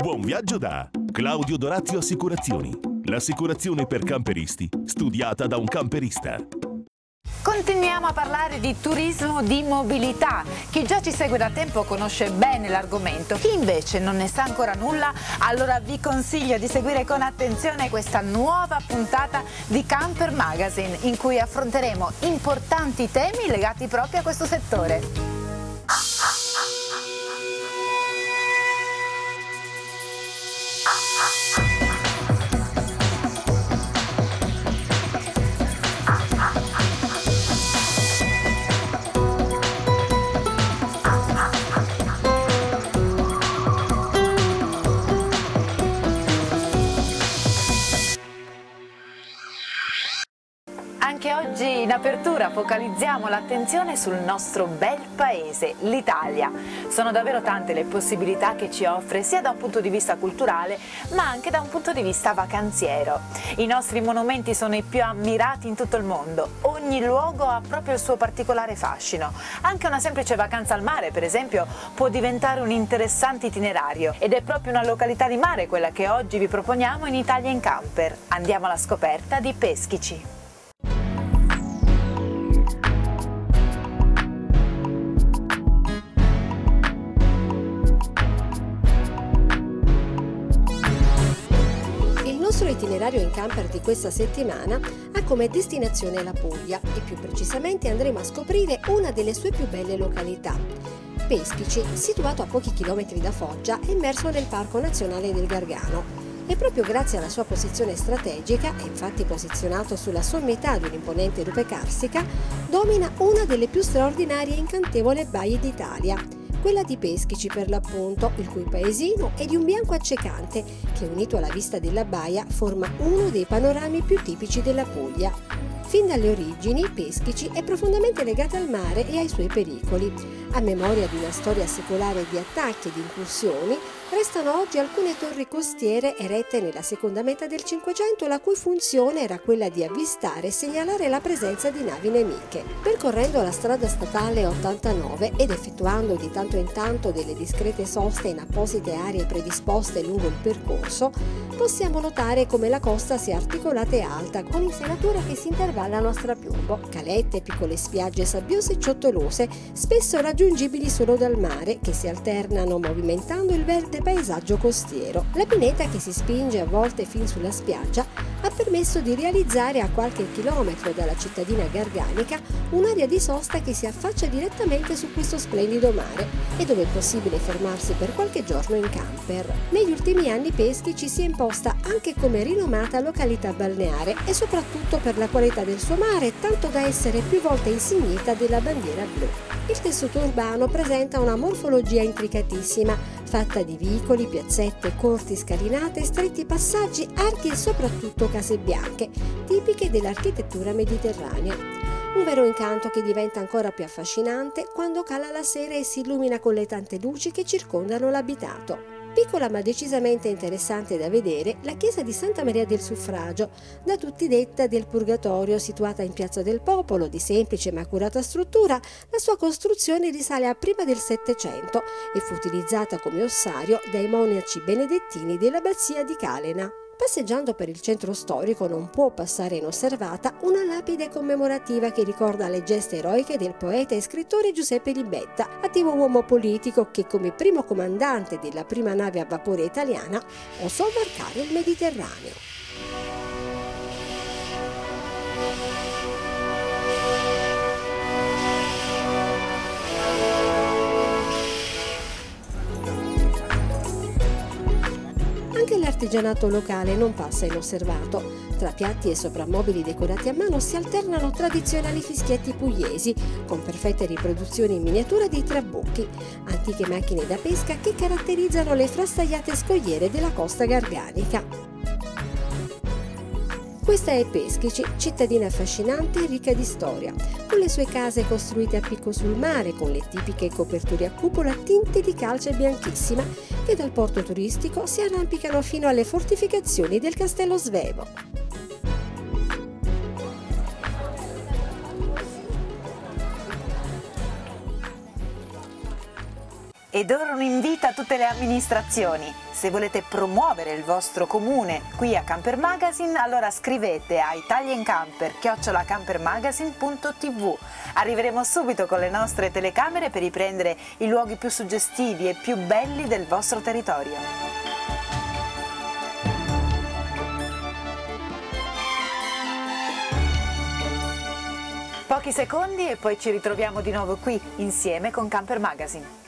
Buon viaggio da Claudio Dorazio Assicurazioni. L'assicurazione per camperisti, studiata da un camperista. Continuiamo a parlare di turismo di mobilità. Chi già ci segue da tempo conosce bene l'argomento, chi invece non ne sa ancora nulla, allora vi consiglio di seguire con attenzione questa nuova puntata di Camper Magazine in cui affronteremo importanti temi legati proprio a questo settore. Oggi in apertura focalizziamo l'attenzione sul nostro bel paese, l'Italia. Sono davvero tante le possibilità che ci offre sia da un punto di vista culturale ma anche da un punto di vista vacanziero. I nostri monumenti sono i più ammirati in tutto il mondo, ogni luogo ha proprio il suo particolare fascino. Anche una semplice vacanza al mare, per esempio, può diventare un interessante itinerario ed è proprio una località di mare quella che oggi vi proponiamo in Italia in camper. Andiamo alla scoperta di Peschici. Itinerario in camper di questa settimana ha come destinazione la Puglia. E più precisamente andremo a scoprire una delle sue più belle località. Peschici, situato a pochi chilometri da Foggia, è immerso nel Parco Nazionale del Gargano. E proprio grazie alla sua posizione strategica, infatti posizionato sulla sommità di un'imponente rupe carsica, domina una delle più straordinarie e incantevoli baie d'Italia quella di Peschici per l'appunto, il cui paesino è di un bianco accecante che unito alla vista della baia forma uno dei panorami più tipici della Puglia. Fin dalle origini, Peschici è profondamente legata al mare e ai suoi pericoli. A memoria di una storia secolare di attacchi e di incursioni, Restano oggi alcune torri costiere erette nella seconda metà del Cinquecento la cui funzione era quella di avvistare e segnalare la presenza di navi nemiche. Percorrendo la strada statale 89 ed effettuando di tanto in tanto delle discrete soste in apposite aree predisposte lungo il percorso, possiamo notare come la costa sia articolata e alta, con insenature che si intervallano a strapiombo, calette, piccole spiagge sabbiose e ciottolose, spesso raggiungibili solo dal mare, che si alternano movimentando il verde paesaggio costiero. La pineta che si spinge a volte fin sulla spiaggia ha permesso di realizzare a qualche chilometro dalla cittadina garganica un'area di sosta che si affaccia direttamente su questo splendido mare e dove è possibile fermarsi per qualche giorno in camper. Negli ultimi anni Peschi ci si è imposta anche come rinomata località balneare e soprattutto per la qualità del suo mare, tanto da essere più volte insignita della bandiera blu. Il tessuto urbano presenta una morfologia intricatissima, fatta di vicoli, piazzette, corti, scalinate, stretti passaggi, archi e soprattutto case bianche, tipiche dell'architettura mediterranea. Un vero incanto che diventa ancora più affascinante quando cala la sera e si illumina con le tante luci che circondano l'abitato. Piccola ma decisamente interessante da vedere, la chiesa di Santa Maria del Suffragio, da tutti detta del Purgatorio, situata in Piazza del Popolo, di semplice ma accurata struttura, la sua costruzione risale a prima del Settecento e fu utilizzata come ossario dai monaci benedettini dell'abbazia di Calena. Passeggiando per il centro storico non può passare inosservata una lapide commemorativa che ricorda le gesta eroiche del poeta e scrittore Giuseppe Libetta, attivo uomo politico che come primo comandante della prima nave a vapore italiana osò varcare il Mediterraneo. L'artigianato locale non passa inosservato. Tra piatti e soprammobili decorati a mano si alternano tradizionali fischietti pugliesi, con perfette riproduzioni in miniatura di trabucchi, antiche macchine da pesca che caratterizzano le frastagliate scogliere della costa garganica. Questa è Peschici, cittadina affascinante e ricca di storia, con le sue case costruite a picco sul mare, con le tipiche coperture a cupola tinte di calce bianchissima, che dal porto turistico si arrampicano fino alle fortificazioni del castello Svevo. Ed ora un invito a tutte le amministrazioni. Se volete promuovere il vostro comune qui a Camper Magazine, allora scrivete a italiancamper.campermagazine.tv. Arriveremo subito con le nostre telecamere per riprendere i luoghi più suggestivi e più belli del vostro territorio. Pochi secondi e poi ci ritroviamo di nuovo qui insieme con Camper Magazine.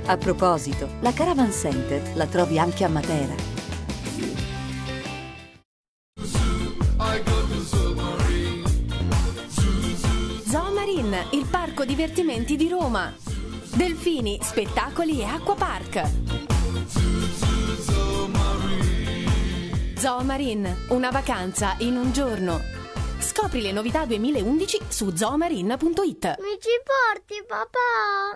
A proposito, la Caravan Center la trovi anche a Matera. Zoomarine, il parco divertimenti di Roma. Delfini, spettacoli e acquapark. Zoomarine, una vacanza in un giorno. Scopri le novità 2011 su zoomarine.it. Mi ci porti, papà?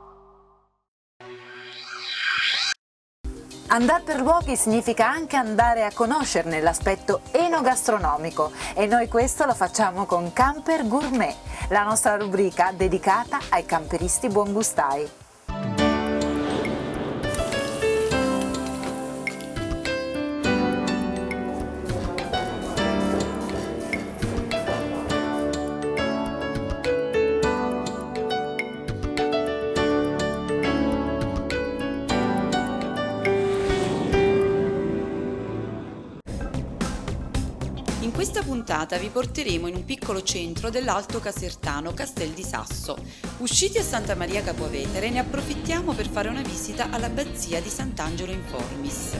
Andare per luoghi significa anche andare a conoscerne l'aspetto enogastronomico e noi questo lo facciamo con Camper Gourmet, la nostra rubrica dedicata ai camperisti buongustai. Puntata vi porteremo in un piccolo centro dell'Alto Casertano, Castel di Sasso. Usciti a Santa Maria Capovetere ne approfittiamo per fare una visita all'abbazia di Sant'Angelo in Formis.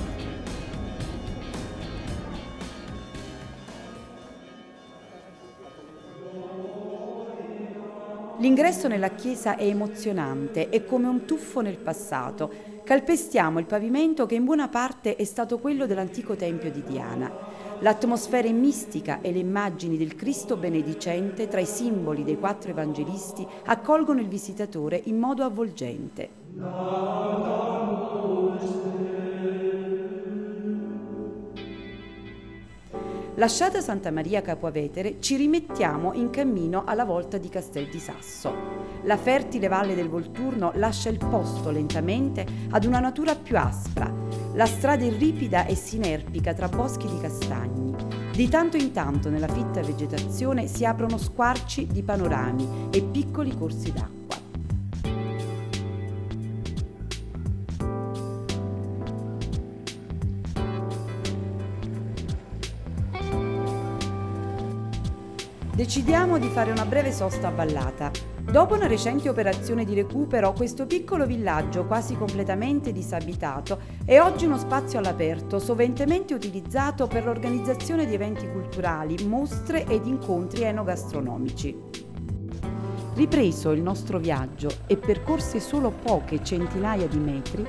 L'ingresso nella chiesa è emozionante, è come un tuffo nel passato. Calpestiamo il pavimento che in buona parte è stato quello dell'antico tempio di Diana. L'atmosfera è mistica e le immagini del Cristo benedicente tra i simboli dei quattro evangelisti accolgono il visitatore in modo avvolgente. Lasciata Santa Maria Capoavetere, ci rimettiamo in cammino alla volta di Castel di Sasso. La fertile valle del Volturno lascia il posto lentamente ad una natura più aspra. La strada è ripida e sinerpica tra boschi di castagni. Di tanto in tanto nella fitta vegetazione si aprono squarci di panorami e piccoli corsi d'acqua. Decidiamo di fare una breve sosta a Vallata. Dopo una recente operazione di recupero, questo piccolo villaggio quasi completamente disabitato è oggi uno spazio all'aperto, soventemente utilizzato per l'organizzazione di eventi culturali, mostre ed incontri enogastronomici. Ripreso il nostro viaggio e percorse solo poche centinaia di metri,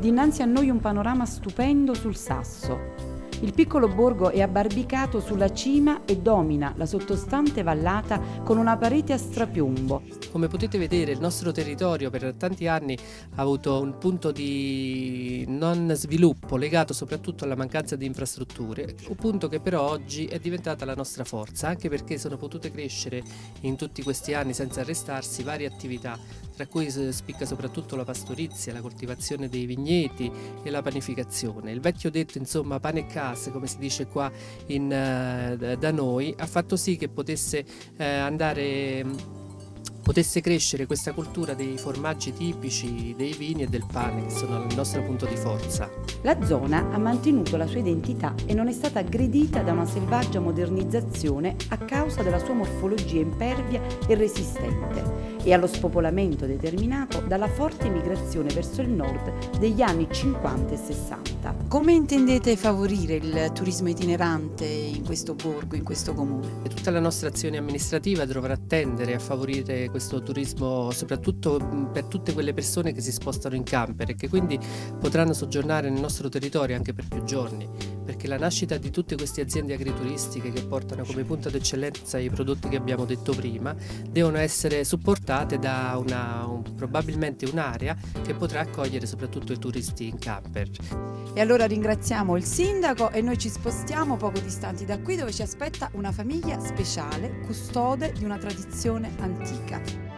dinanzi a noi un panorama stupendo sul Sasso, il piccolo borgo è abbarbicato sulla cima e domina la sottostante vallata con una parete a strapiombo. Come potete vedere il nostro territorio per tanti anni ha avuto un punto di non sviluppo legato soprattutto alla mancanza di infrastrutture, un punto che però oggi è diventata la nostra forza, anche perché sono potute crescere in tutti questi anni senza arrestarsi varie attività, tra cui spicca soprattutto la pastorizia, la coltivazione dei vigneti e la panificazione. Il vecchio detto insomma pane e casse, come si dice qua in, uh, da noi, ha fatto sì che potesse uh, andare potesse crescere questa cultura dei formaggi tipici, dei vini e del pane, che sono il nostro punto di forza. La zona ha mantenuto la sua identità e non è stata aggredita da una selvaggia modernizzazione a causa della sua morfologia impervia e resistente e allo spopolamento determinato dalla forte migrazione verso il nord degli anni 50 e 60. Come intendete favorire il turismo itinerante in questo borgo, in questo comune? Tutta la nostra azione amministrativa dovrà tendere a favorire questo turismo soprattutto per tutte quelle persone che si spostano in camper e che quindi potranno soggiornare nel nostro territorio anche per più giorni, perché la nascita di tutte queste aziende agrituristiche che portano come punto d'eccellenza i prodotti che abbiamo detto prima devono essere supportate da una, un, probabilmente un'area che potrà accogliere soprattutto i turisti in camper. E allora ringraziamo il sindaco e noi ci spostiamo poco distanti da qui dove ci aspetta una famiglia speciale, custode di una tradizione antica.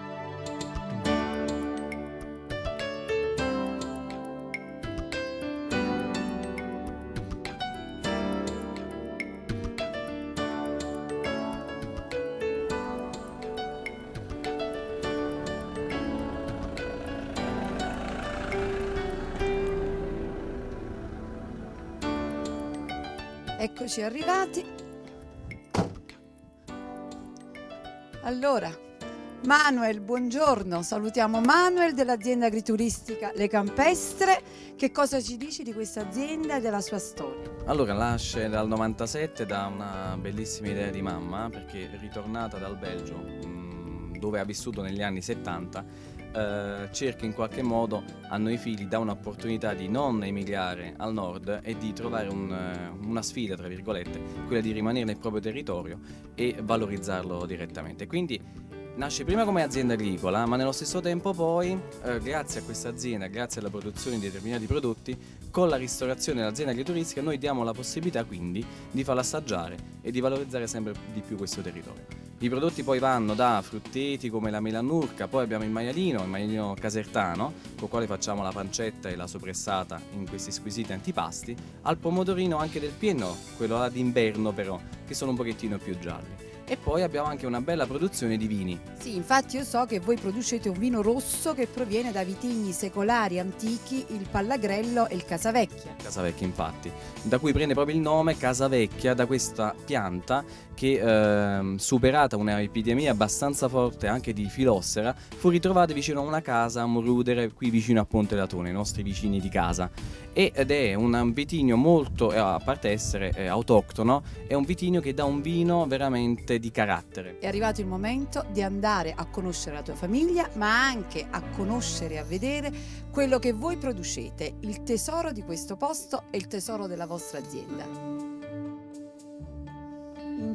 Arrivati. Allora, Manuel, buongiorno. Salutiamo Manuel dell'azienda agrituristica Le Campestre. Che cosa ci dici di questa azienda e della sua storia? Allora, nasce dal 97 da una bellissima idea di mamma, perché ritornata dal Belgio, mm, dove ha vissuto negli anni 70, eh, cerca in qualche modo a noi figli dà un'opportunità di non emigrare al nord e di trovare un, eh, una sfida, tra virgolette, quella di rimanere nel proprio territorio e valorizzarlo direttamente. Quindi nasce prima come azienda agricola, ma nello stesso tempo poi, eh, grazie a questa azienda, grazie alla produzione di determinati prodotti, con la ristorazione dell'azienda agrituristica noi diamo la possibilità quindi di farla assaggiare e di valorizzare sempre di più questo territorio. I prodotti poi vanno da frutteti come la melanurca, poi abbiamo il maialino, il maialino casertano, con il quale facciamo la pancetta e la sopressata in questi squisiti antipasti, al pomodorino anche del pieno, quello là d'inverno però, che sono un pochettino più gialli e poi abbiamo anche una bella produzione di vini. Sì, infatti io so che voi producete un vino rosso che proviene da vitigni secolari antichi, il Pallagrello e il Casavecchia. Casavecchia infatti, da cui prende proprio il nome Casavecchia da questa pianta che eh, superata un'epidemia abbastanza forte anche di filossera fu ritrovata vicino a una casa a Morudere qui vicino a Ponte Latone, i nostri vicini di casa ed è un vitigno molto, eh, a parte essere eh, autoctono, è un vitigno che dà un vino veramente di carattere. È arrivato il momento di andare a conoscere la tua famiglia, ma anche a conoscere e a vedere quello che voi producete, il tesoro di questo posto e il tesoro della vostra azienda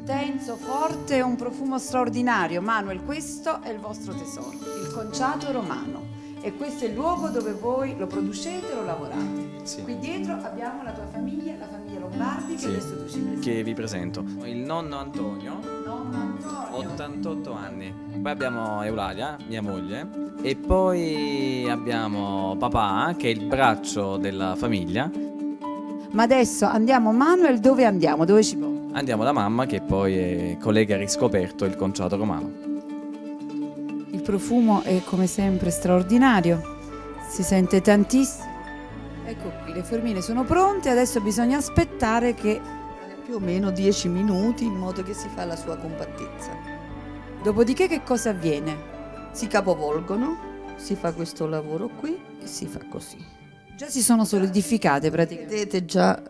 intenso, forte un profumo straordinario. Manuel, questo è il vostro tesoro, il conciato romano. E questo è il luogo dove voi lo producete e lo lavorate. Sì. Qui dietro abbiamo la tua famiglia, la famiglia Lombardi, che sì. Che vi presento. Il nonno Antonio. 88 anni. Poi abbiamo Eulalia, mia moglie. E poi abbiamo papà, che è il braccio della famiglia. Ma adesso andiamo, Manuel, dove andiamo? Dove ci porta? Andiamo da mamma, che poi è collega riscoperto il conciato romano. Il profumo è come sempre straordinario, si sente tantissimo. Ecco qui, le formine sono pronte, adesso bisogna aspettare che più o meno 10 minuti in modo che si fa la sua compattezza. Dopodiché che cosa avviene? Si capovolgono, si fa questo lavoro qui e si fa così. Già si sono solidificate praticamente. Vedete già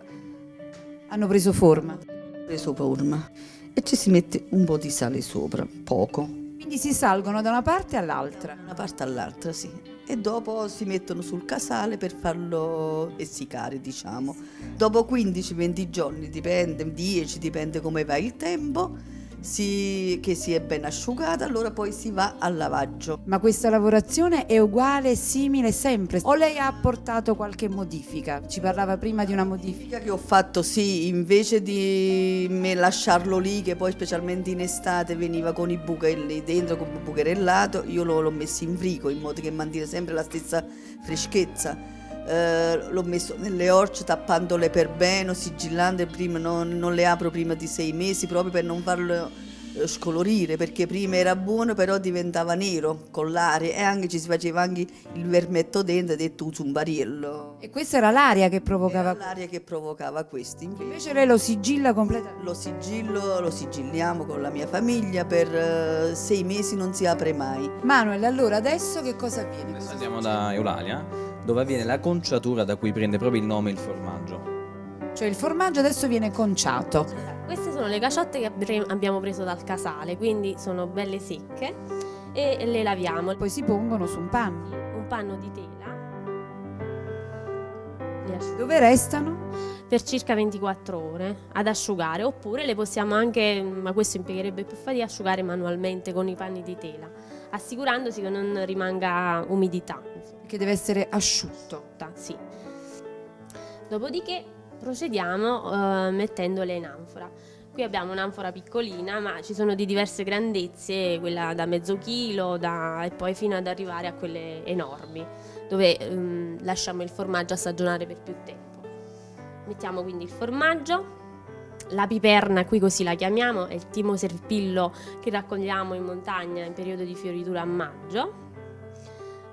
hanno preso forma. Preso forma. E ci si mette un po' di sale sopra, poco quindi si salgono da una parte all'altra. Da una parte all'altra, sì. E dopo si mettono sul casale per farlo essiccare, diciamo. Dopo 15-20 giorni, dipende, 10, dipende come va il tempo si, che si è ben asciugata, allora poi si va al lavaggio. Ma questa lavorazione è uguale, simile sempre? O lei ha apportato qualche modifica? Ci parlava prima di una modifica? che ho fatto, sì, invece di lasciarlo lì, che poi specialmente in estate veniva con i bucherelli dentro, con il bucherellato, io l'ho, l'ho messo in frigo in modo che mantiene sempre la stessa freschezza. Uh, l'ho messo nelle orce tappandole per bene, sigillando prima, non, non, le apro prima di sei mesi proprio per non farlo eh, scolorire perché prima era buono però diventava nero con l'aria e anche ci si faceva anche il vermetto dentro detto un bariello. E questa era l'aria che provocava? Era l'aria che provocava questi. Invece, Invece lei lo sigilla completamente? Lo sigillo, lo sigilliamo con la mia famiglia per uh, sei mesi non si apre mai. Manuel, allora adesso che cosa avviene? Andiamo da Eulalia dove avviene la conciatura da cui prende proprio il nome il formaggio. Cioè il formaggio adesso viene conciato. Queste sono le caciotte che abbiamo preso dal casale, quindi sono belle secche e le laviamo. Poi si pongono su un panno. Un panno di tela. Dove restano? Per circa 24 ore ad asciugare, oppure le possiamo anche, ma questo impiegherebbe più fatica, asciugare manualmente con i panni di tela, assicurandosi che non rimanga umidità. Che deve essere asciutto. Sì. Dopodiché procediamo eh, mettendole in anfora. Qui abbiamo un'anfora piccolina, ma ci sono di diverse grandezze, quella da mezzo chilo da, e poi fino ad arrivare a quelle enormi, dove ehm, lasciamo il formaggio assagionare per più tempo. Mettiamo quindi il formaggio, la piperna, qui così la chiamiamo, è il timo serpillo che raccogliamo in montagna in periodo di fioritura a maggio,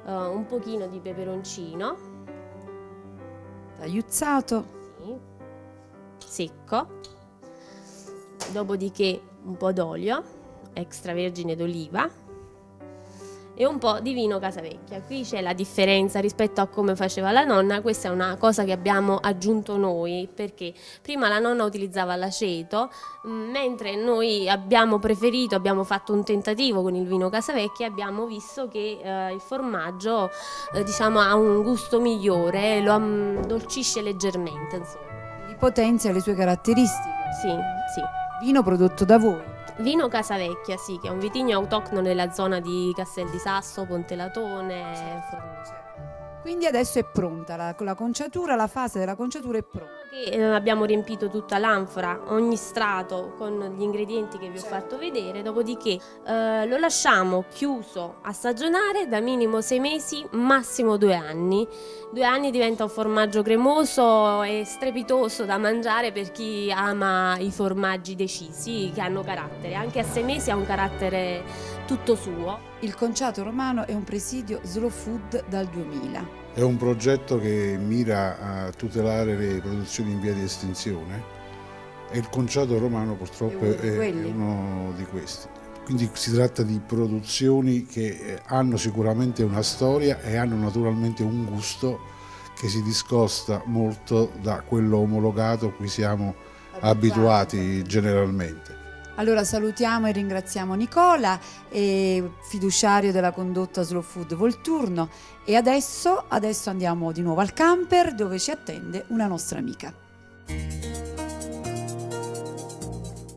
uh, un pochino di peperoncino, tagliuzzato, secco, dopodiché un po' d'olio extravergine d'oliva e un po' di vino Casavecchia. Qui c'è la differenza rispetto a come faceva la nonna, questa è una cosa che abbiamo aggiunto noi perché prima la nonna utilizzava l'aceto, mm, mentre noi abbiamo preferito, abbiamo fatto un tentativo con il vino Casavecchia e abbiamo visto che eh, il formaggio eh, diciamo, ha un gusto migliore, lo addolcisce leggermente. Insomma. Potenzia le sue caratteristiche. Sì, sì. Vino prodotto da voi. Vino Casavecchia, sì, che è un vitigno autoctono nella zona di Castel di Sasso, Ponte Latone, Fornice. Quindi adesso è pronta la, la, conciatura, la fase della conciatura è pronta. Che, eh, abbiamo riempito tutta l'anfora, ogni strato con gli ingredienti che vi ho fatto vedere, dopodiché eh, lo lasciamo chiuso a stagionare da minimo sei mesi, massimo due anni. Due anni diventa un formaggio cremoso e strepitoso da mangiare per chi ama i formaggi decisi che hanno carattere. Anche a sei mesi ha un carattere tutto suo. Il conciato romano è un presidio slow food dal 2000. È un progetto che mira a tutelare le produzioni in via di estinzione e il conciato romano purtroppo è uno, è uno di questi. Quindi si tratta di produzioni che eh, hanno sicuramente una storia e hanno naturalmente un gusto che si discosta molto da quello omologato a cui siamo abituati generalmente. Allora salutiamo e ringraziamo Nicola, fiduciario della condotta Slow Food Volturno e adesso, adesso andiamo di nuovo al camper dove ci attende una nostra amica.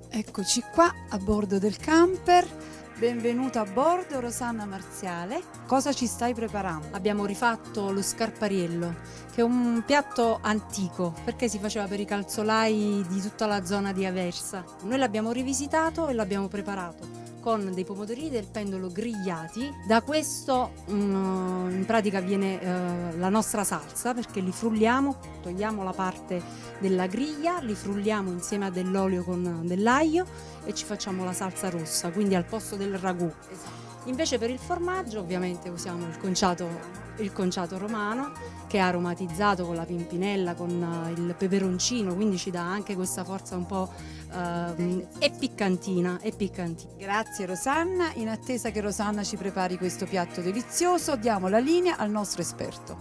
Eccoci qua a bordo del camper. Benvenuta a bordo Rosanna Marziale. Cosa ci stai preparando? Abbiamo rifatto lo scarpariello, che è un piatto antico perché si faceva per i calzolai di tutta la zona di Aversa. Noi l'abbiamo rivisitato e l'abbiamo preparato con dei pomodorini del pendolo grigliati. Da questo um, in pratica viene uh, la nostra salsa perché li frulliamo, togliamo la parte della griglia, li frulliamo insieme a dell'olio con dell'aglio e ci facciamo la salsa rossa, quindi al posto del ragù. Esatto. Invece per il formaggio ovviamente usiamo il conciato, il conciato romano che è aromatizzato con la pimpinella, con uh, il peperoncino, quindi ci dà anche questa forza un po' uh, e piccantina, e piccantina. Grazie Rosanna, in attesa che Rosanna ci prepari questo piatto delizioso diamo la linea al nostro esperto.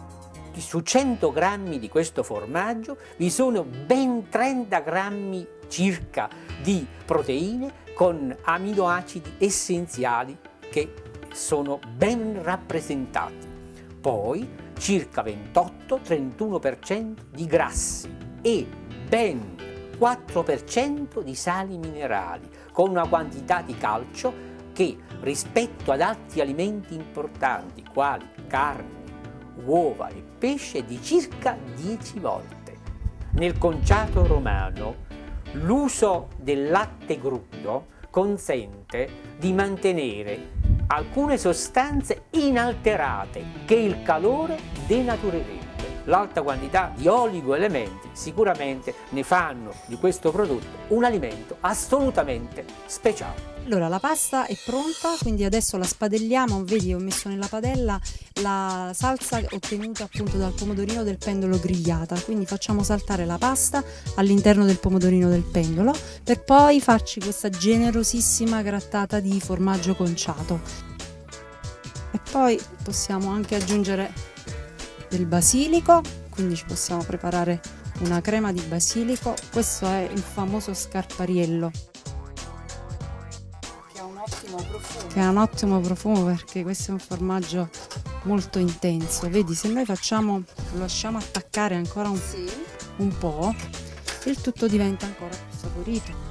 Su 100 grammi di questo formaggio vi sono ben 30 grammi circa di proteine con aminoacidi essenziali che sono ben rappresentati. Poi circa 28-31% di grassi e ben 4% di sali minerali, con una quantità di calcio che rispetto ad altri alimenti importanti quali carne, uova e pesce è di circa 10 volte. Nel conciato romano l'uso del latte crudo consente di mantenere alcune sostanze inalterate che il calore denaturerebbe. L'alta quantità di oligoelementi sicuramente ne fanno di questo prodotto un alimento assolutamente speciale. Allora, la pasta è pronta, quindi adesso la spadelliamo. Vedi, ho messo nella padella la salsa ottenuta appunto dal pomodorino del pendolo grigliata. Quindi facciamo saltare la pasta all'interno del pomodorino del pendolo per poi farci questa generosissima grattata di formaggio conciato. E poi possiamo anche aggiungere del basilico, quindi ci possiamo preparare una crema di basilico. Questo è il famoso scarpariello che ha un ottimo profumo perché questo è un formaggio molto intenso. Vedi, se noi facciamo, lo lasciamo attaccare ancora un, sì. un po', il tutto diventa ancora più saporito.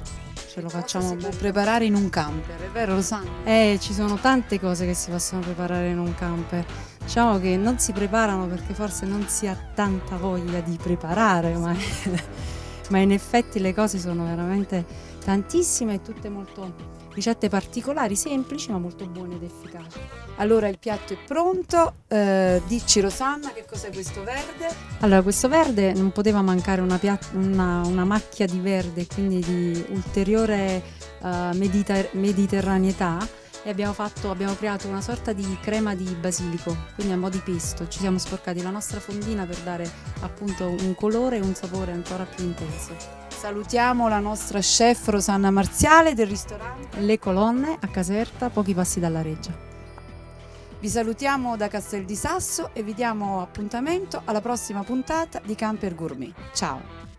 Ce lo facciamo preparare in un camper, è vero Rosanna? Eh, ci sono tante cose che si possono preparare in un camper. Diciamo che non si preparano perché forse non si ha tanta voglia di preparare, ma, ma in effetti le cose sono veramente tantissime e tutte molto ricette particolari, semplici ma molto buone ed efficaci. Allora il piatto è pronto, eh, dici Rosanna che cos'è questo verde? Allora questo verde non poteva mancare una, piat- una, una macchia di verde, quindi di ulteriore uh, mediter- mediterraneità e abbiamo, fatto, abbiamo creato una sorta di crema di basilico, quindi a mo' di pesto. Ci siamo sporcati la nostra fondina per dare appunto un colore e un sapore ancora più intenso. Salutiamo la nostra chef Rosanna Marziale del ristorante Le Colonne a Caserta, pochi passi dalla Reggia. Vi salutiamo da Castel di Sasso e vi diamo appuntamento alla prossima puntata di Camper Gourmet. Ciao!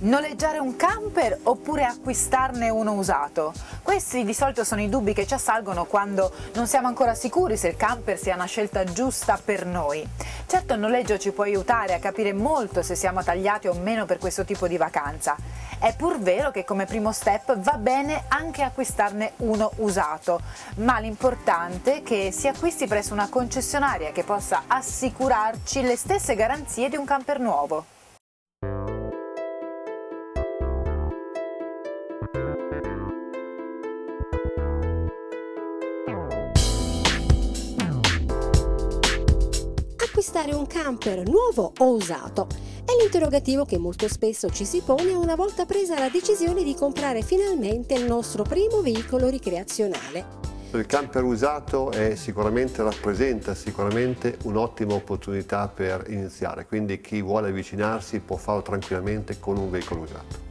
Noleggiare un camper oppure acquistarne uno usato? Questi di solito sono i dubbi che ci assalgono quando non siamo ancora sicuri se il camper sia una scelta giusta per noi. Certo il noleggio ci può aiutare a capire molto se siamo tagliati o meno per questo tipo di vacanza. È pur vero che come primo step va bene anche acquistarne uno usato, ma l'importante è che si acquisti presso una concessionaria che possa assicurarci le stesse garanzie di un camper nuovo. Acquistare un camper nuovo o usato? È l'interrogativo che molto spesso ci si pone una volta presa la decisione di comprare finalmente il nostro primo veicolo ricreazionale. Il camper usato sicuramente, rappresenta sicuramente un'ottima opportunità per iniziare, quindi chi vuole avvicinarsi può farlo tranquillamente con un veicolo usato.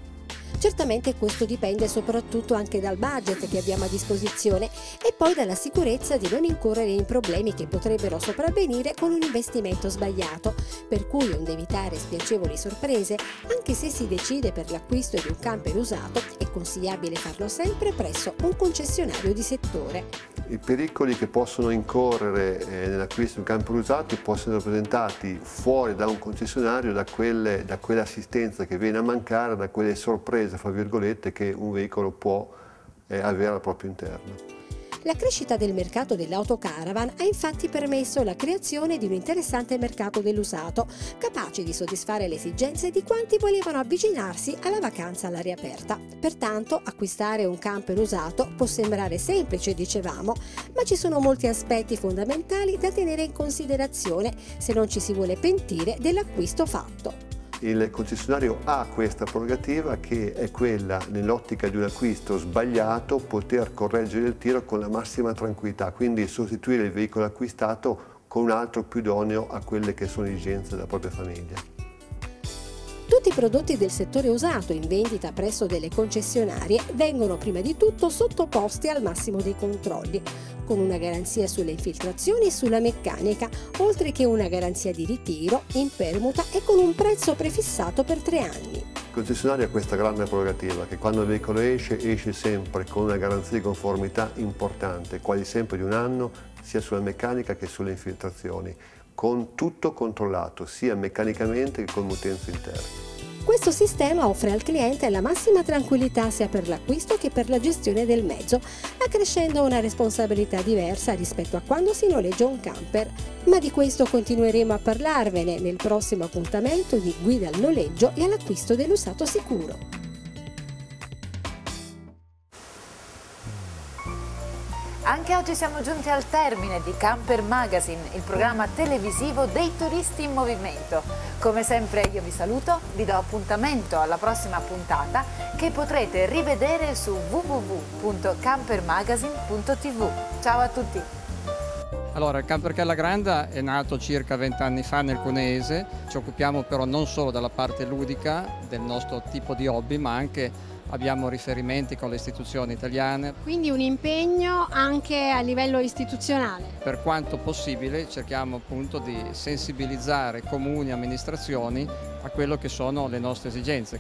Certamente questo dipende soprattutto anche dal budget che abbiamo a disposizione e poi dalla sicurezza di non incorrere in problemi che potrebbero sopravvenire con un investimento sbagliato, per cui onde evitare spiacevoli sorprese, anche se si decide per l'acquisto di un camper usato, è consigliabile farlo sempre presso un concessionario di settore. I pericoli che possono incorrere eh, nell'acquisto di un camper usato possono essere rappresentati fuori da un concessionario da, quelle, da quell'assistenza che viene a mancare, da quelle sorprese, fra virgolette, che un veicolo può eh, avere al proprio interno. La crescita del mercato dell'autocaravan ha infatti permesso la creazione di un interessante mercato dell'usato, capace di soddisfare le esigenze di quanti volevano avvicinarsi alla vacanza all'aria aperta. Pertanto, acquistare un camper usato può sembrare semplice, dicevamo, ma ci sono molti aspetti fondamentali da tenere in considerazione se non ci si vuole pentire dell'acquisto fatto il concessionario ha questa prerogativa che è quella, nell'ottica di un acquisto sbagliato, poter correggere il tiro con la massima tranquillità, quindi sostituire il veicolo acquistato con un altro più idoneo a quelle che sono le esigenze della propria famiglia. Tutti i prodotti del settore usato in vendita presso delle concessionarie vengono prima di tutto sottoposti al massimo dei controlli, con una garanzia sulle infiltrazioni e sulla meccanica, oltre che una garanzia di ritiro in permuta e con un prezzo prefissato per tre anni. Il concessionario ha questa grande prerogativa che quando il veicolo esce, esce sempre con una garanzia di conformità importante, quasi sempre di un anno, sia sulla meccanica che sulle infiltrazioni con tutto controllato, sia meccanicamente che con l'utenza interna. Questo sistema offre al cliente la massima tranquillità sia per l'acquisto che per la gestione del mezzo, accrescendo una responsabilità diversa rispetto a quando si noleggia un camper. Ma di questo continueremo a parlarvene nel prossimo appuntamento di Guida al noleggio e all'acquisto dell'usato sicuro. Anche oggi siamo giunti al termine di Camper Magazine, il programma televisivo dei turisti in movimento. Come sempre io vi saluto, vi do appuntamento alla prossima puntata che potrete rivedere su www.campermagazine.tv. Ciao a tutti! Allora, il Camper Calla Granda è nato circa vent'anni fa nel Cuneese, ci occupiamo però non solo della parte ludica del nostro tipo di hobby, ma anche abbiamo riferimenti con le istituzioni italiane. Quindi un impegno anche a livello istituzionale. Per quanto possibile cerchiamo appunto di sensibilizzare comuni e amministrazioni a quello che sono le nostre esigenze.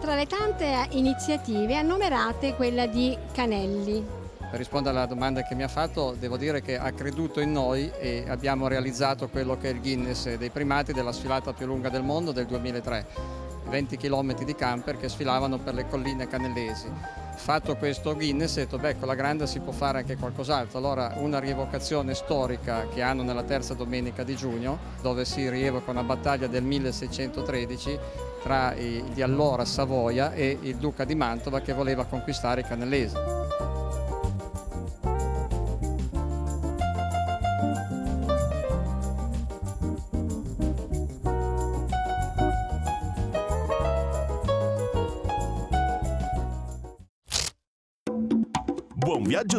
Tra le tante iniziative annomerate quella di Canelli. Per rispondere alla domanda che mi ha fatto, devo dire che ha creduto in noi e abbiamo realizzato quello che è il Guinness dei primati della sfilata più lunga del mondo del 2003 20 km di camper che sfilavano per le colline canellesi. Fatto questo Guinness, ho detto, beh, con la Granda si può fare anche qualcos'altro. Allora una rievocazione storica che hanno nella terza domenica di giugno, dove si rievoca una battaglia del 1613 tra i, di allora Savoia e il duca di Mantova che voleva conquistare i canellesi.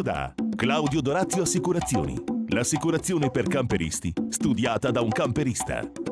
Viaggio da Claudio Dorazio Assicurazioni. L'assicurazione per camperisti, studiata da un camperista.